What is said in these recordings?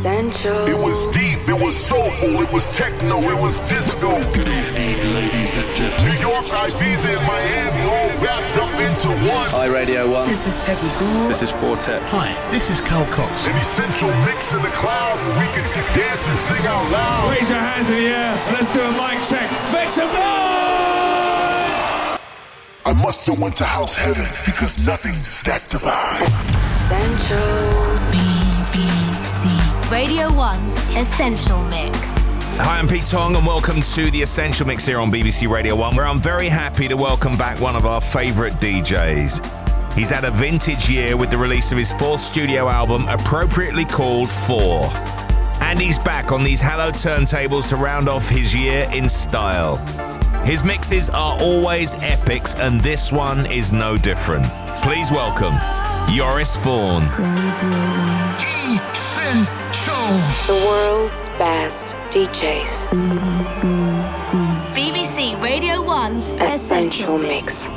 Essential. It was deep, it was soulful, it was techno, it was disco. Good evening, ladies and gentlemen. New York, Ibiza, and Miami all wrapped up into one. Hi, Radio 1. This is Peggy Gou. This is Four Tet. Hi, this is Carl Cox. An essential mix in the cloud where we can dance and sing out loud. Raise your hands in the air. Let's do a mic check. Make some noise! I must have went to house heaven because nothing's that divine. Essential. Radio 1's Essential Mix. Hi, I'm Pete Tong, and welcome to the Essential Mix here on BBC Radio 1, where I'm very happy to welcome back one of our favourite DJs. He's had a vintage year with the release of his fourth studio album, appropriately called Four. And he's back on these hallowed turntables to round off his year in style. His mixes are always epics, and this one is no different. Please welcome Joris Voorn. The world's best DJs. BBC Radio 1's Essential Mix.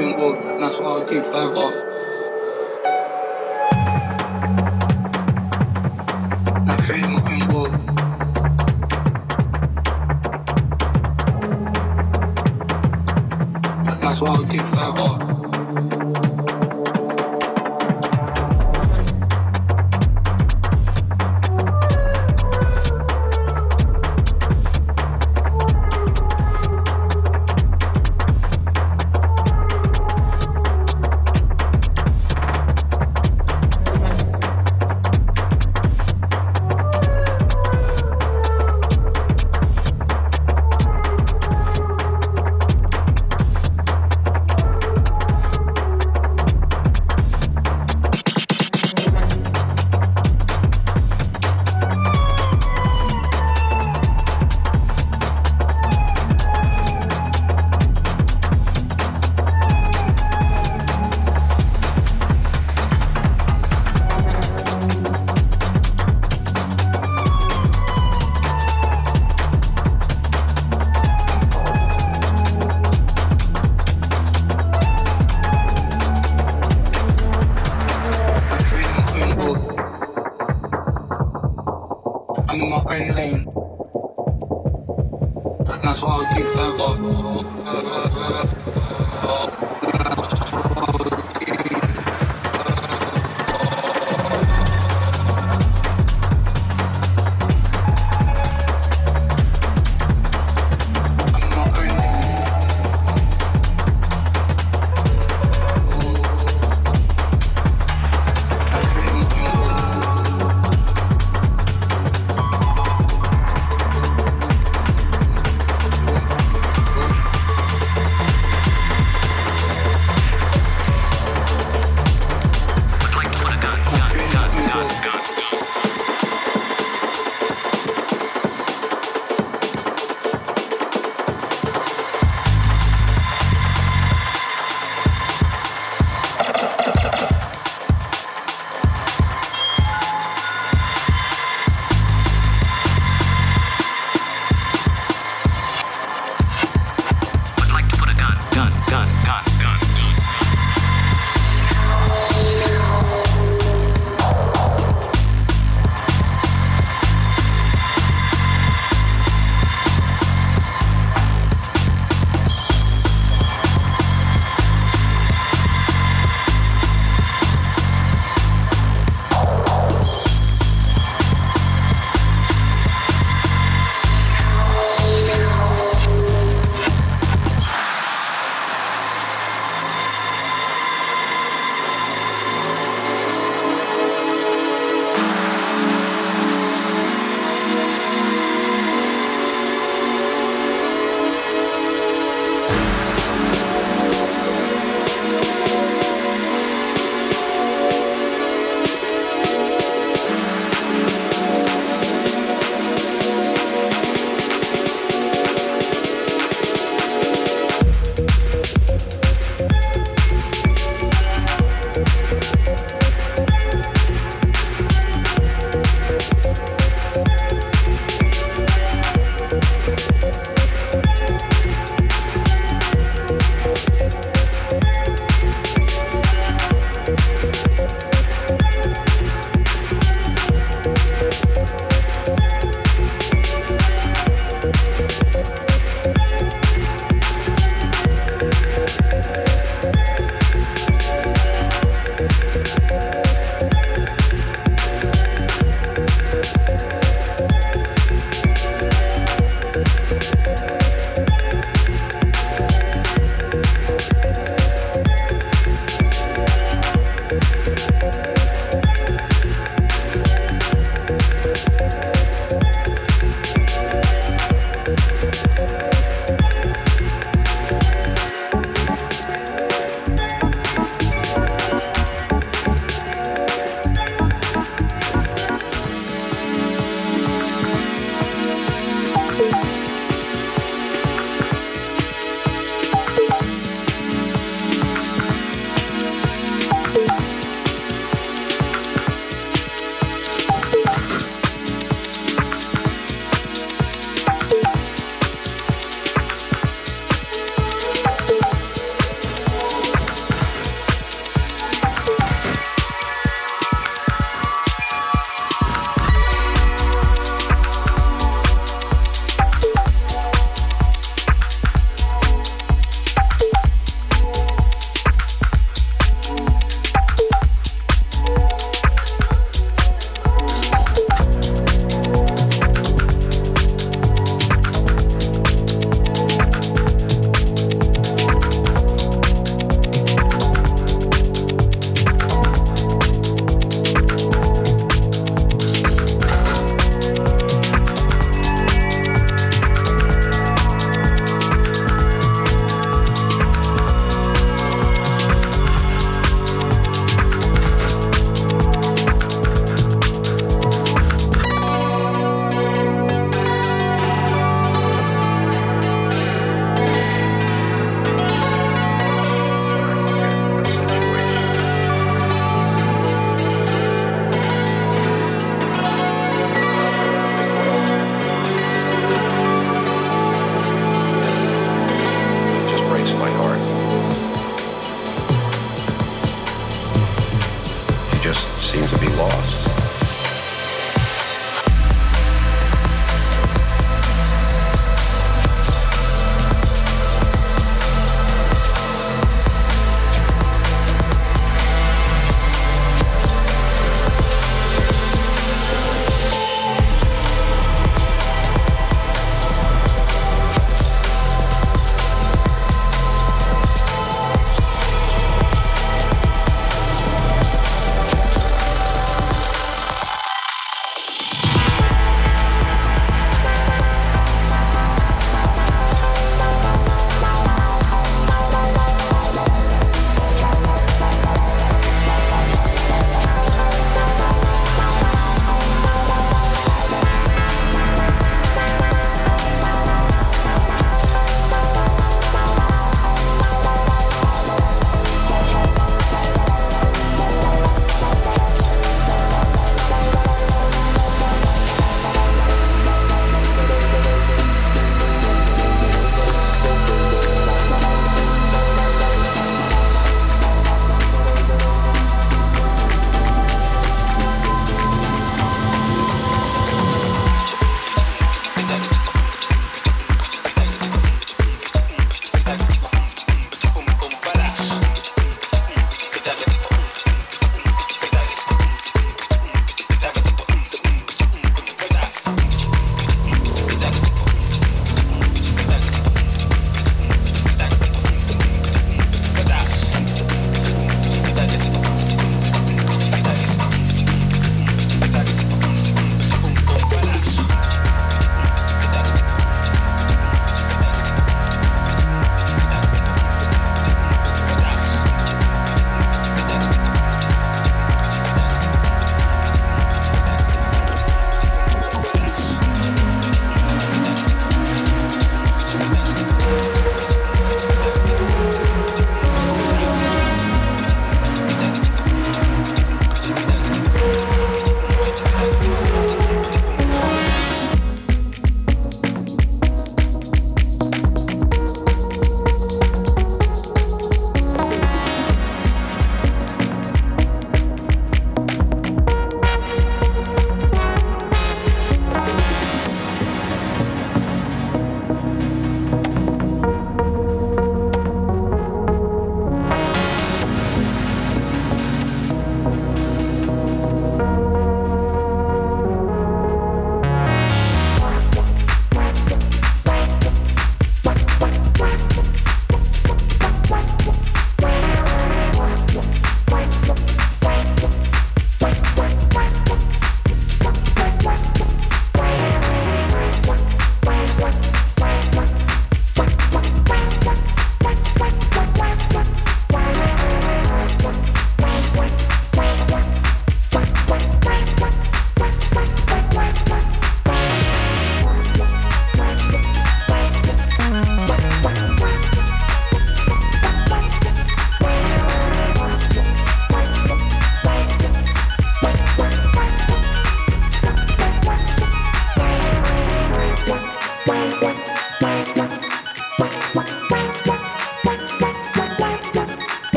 been walked, and that's what I'll do forever.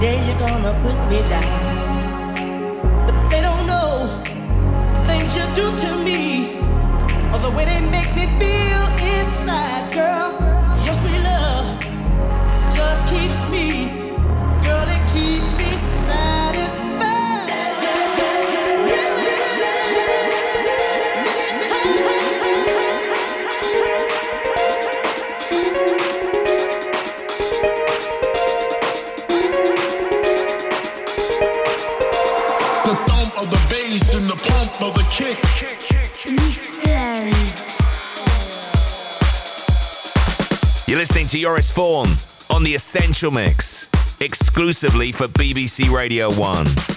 day you're gonna put me down. But they don't know the things you do to me, or the way they make me feel inside, girl. Yes, we love just keeps me. listening to Joris Voorn on The Essential Mix, exclusively for BBC Radio 1.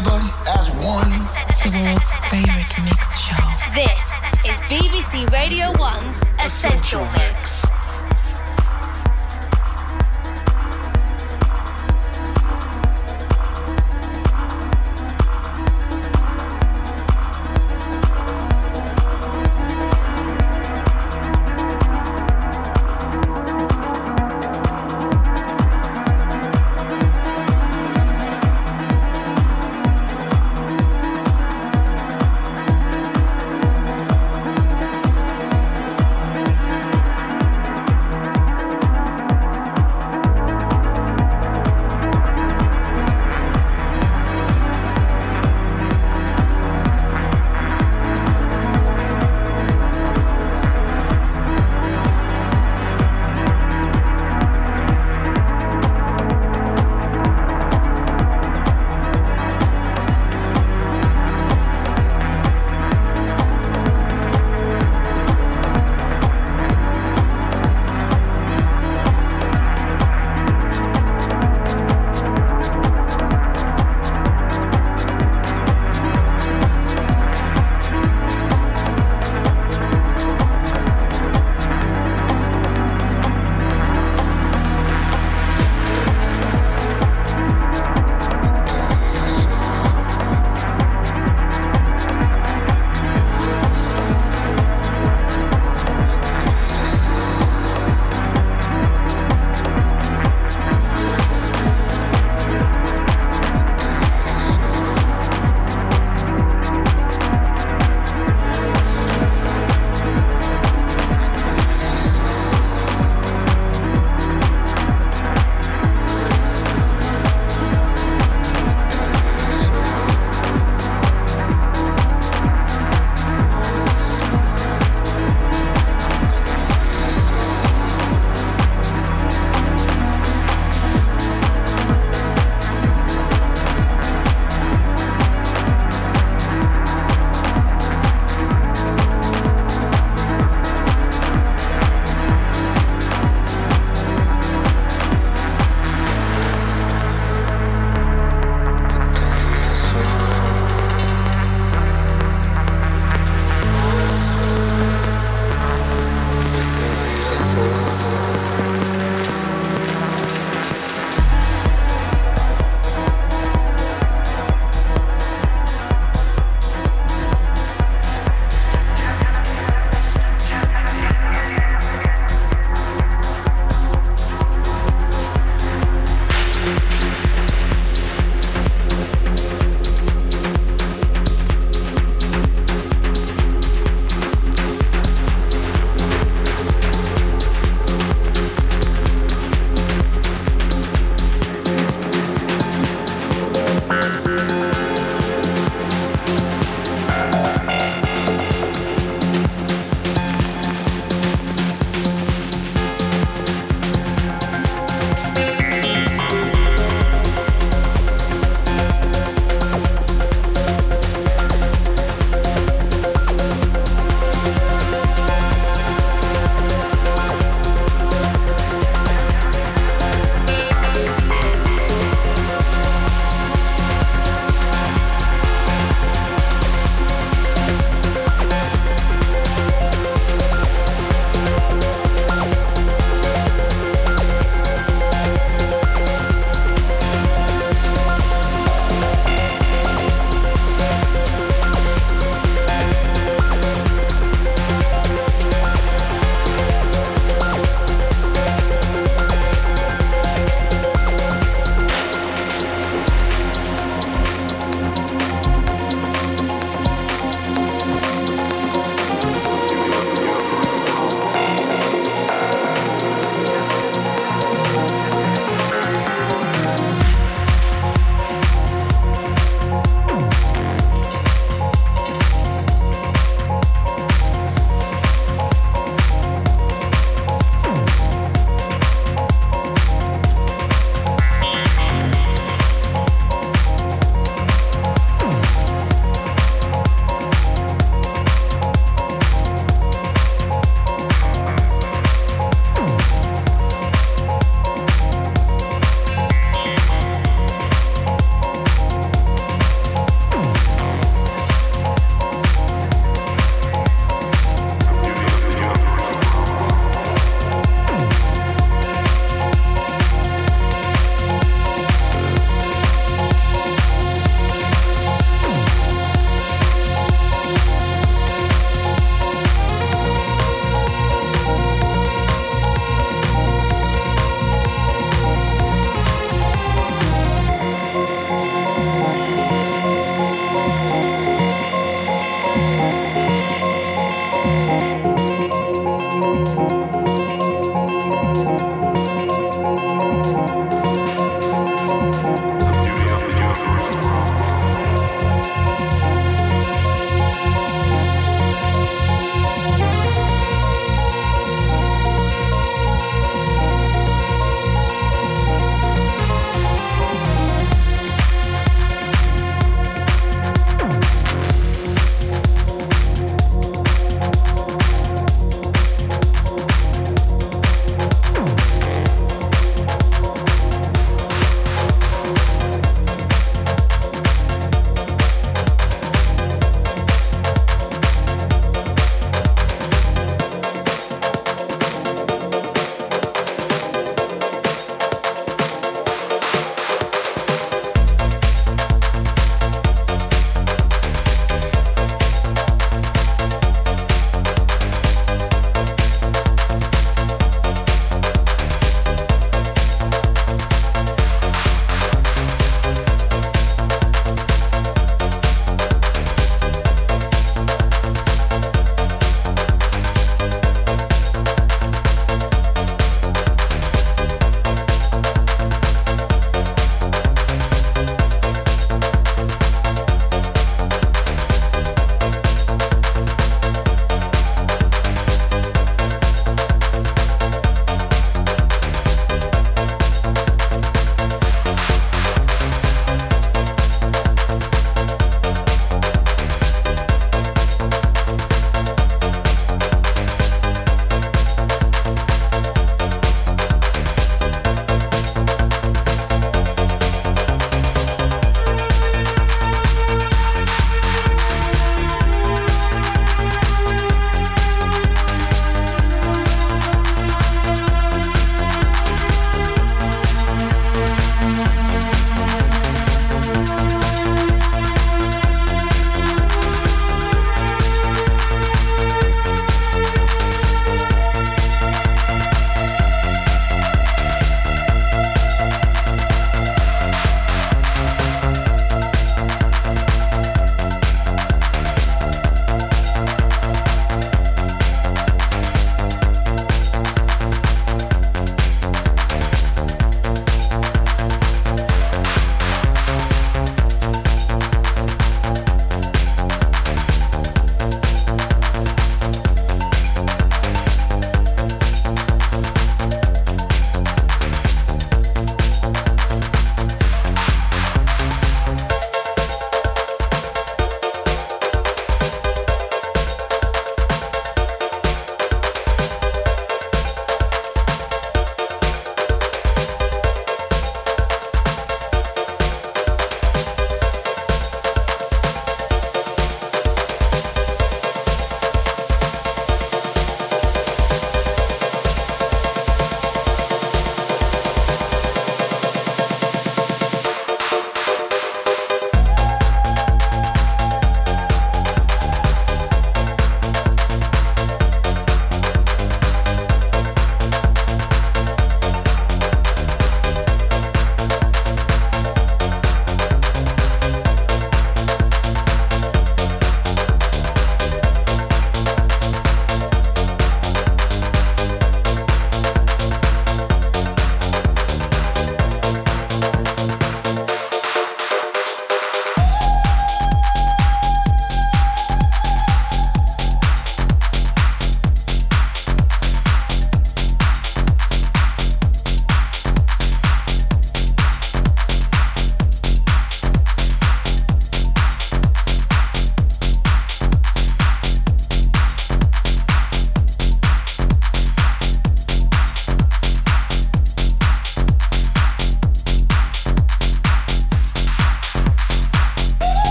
Together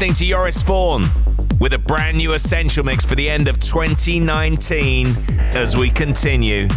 listening to Joris Voorn with a brand new Essential Mix for the end of 2019 as we continue.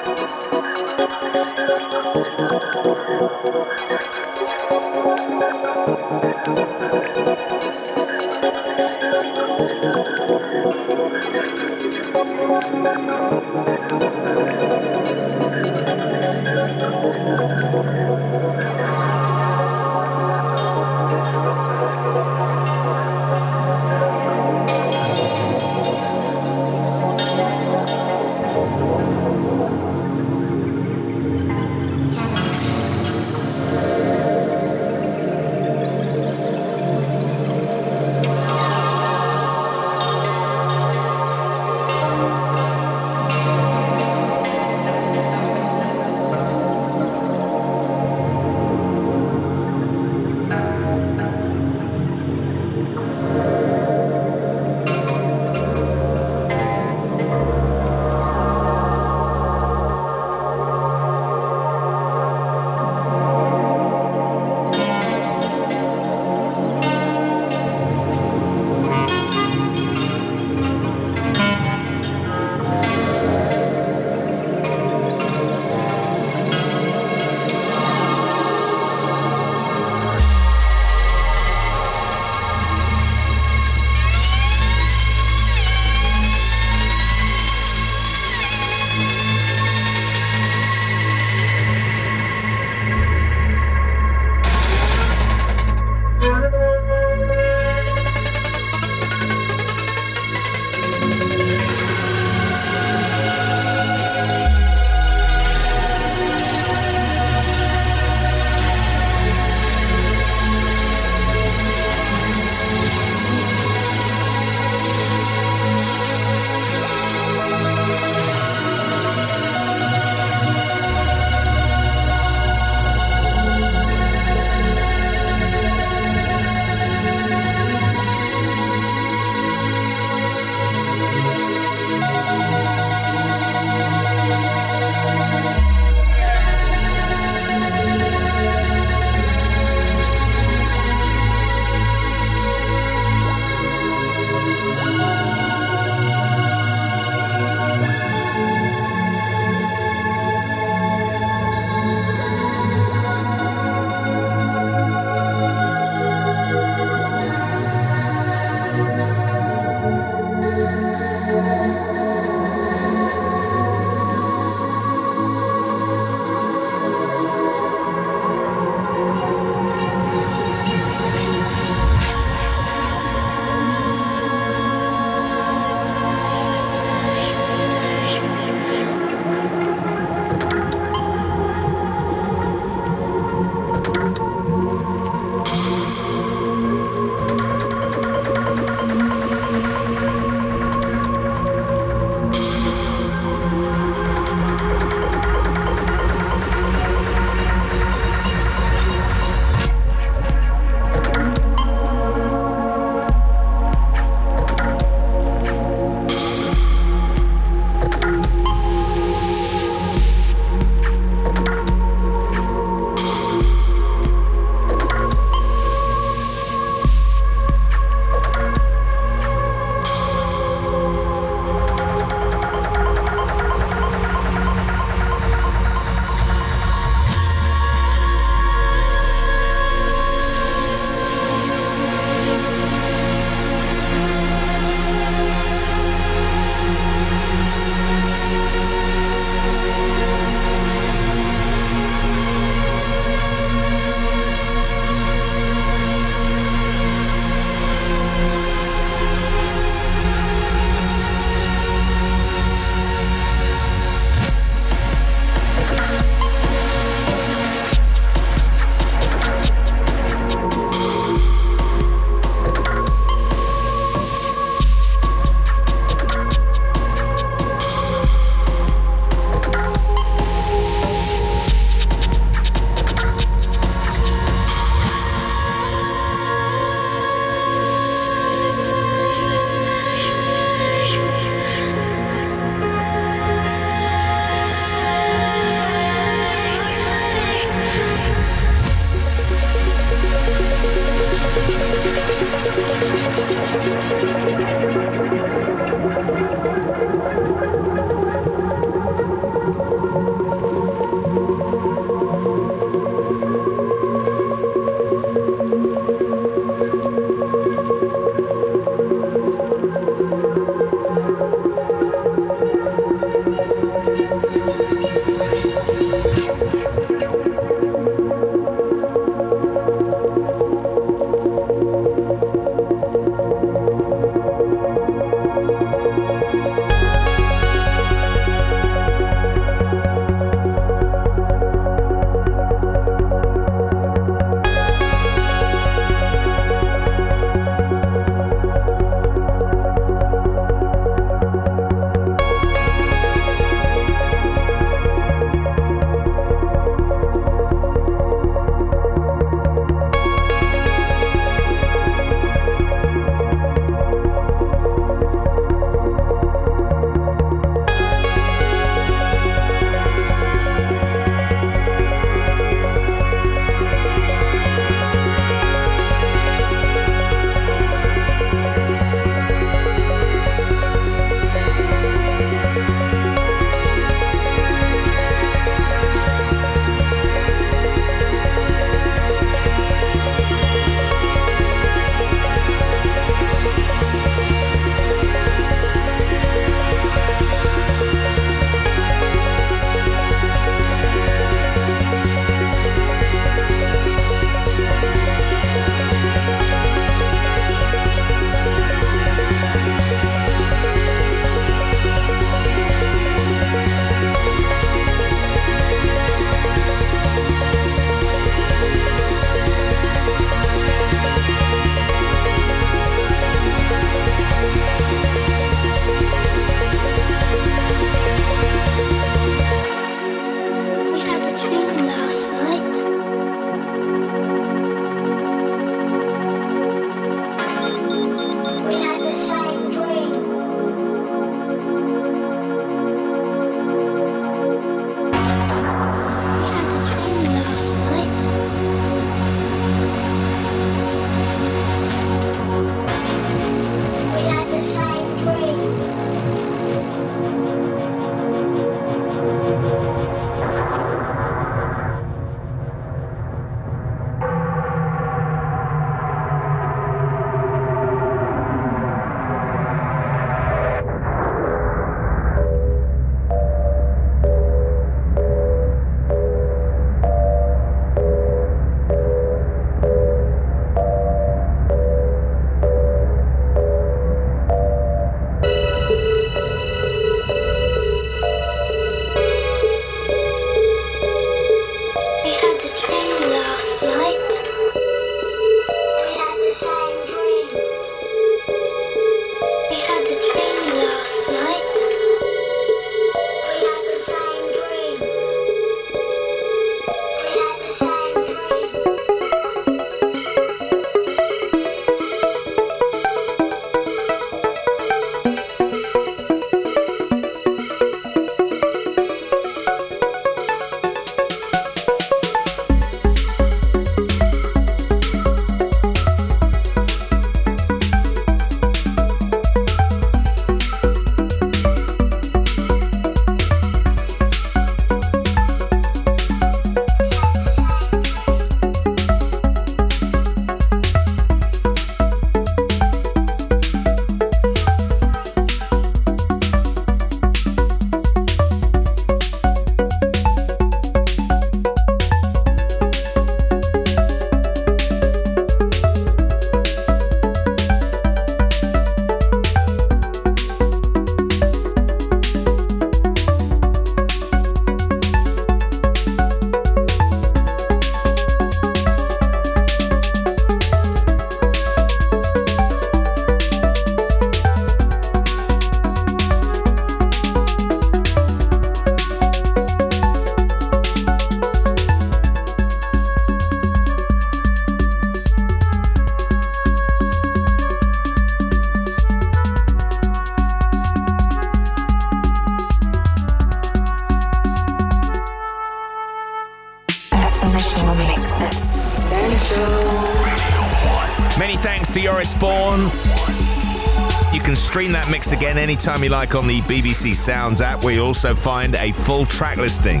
Anytime you like on the BBC Sounds app, where you also find a full track listing.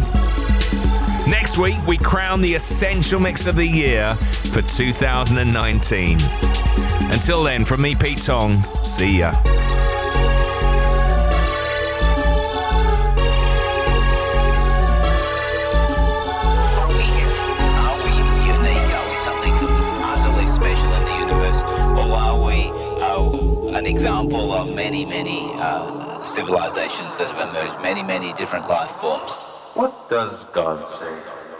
Next week, we crown the Essential Mix of the Year for 2019. Until then, from me, Pete Tong, see ya. Civilizations that have emerged, many, many different life forms. What does God?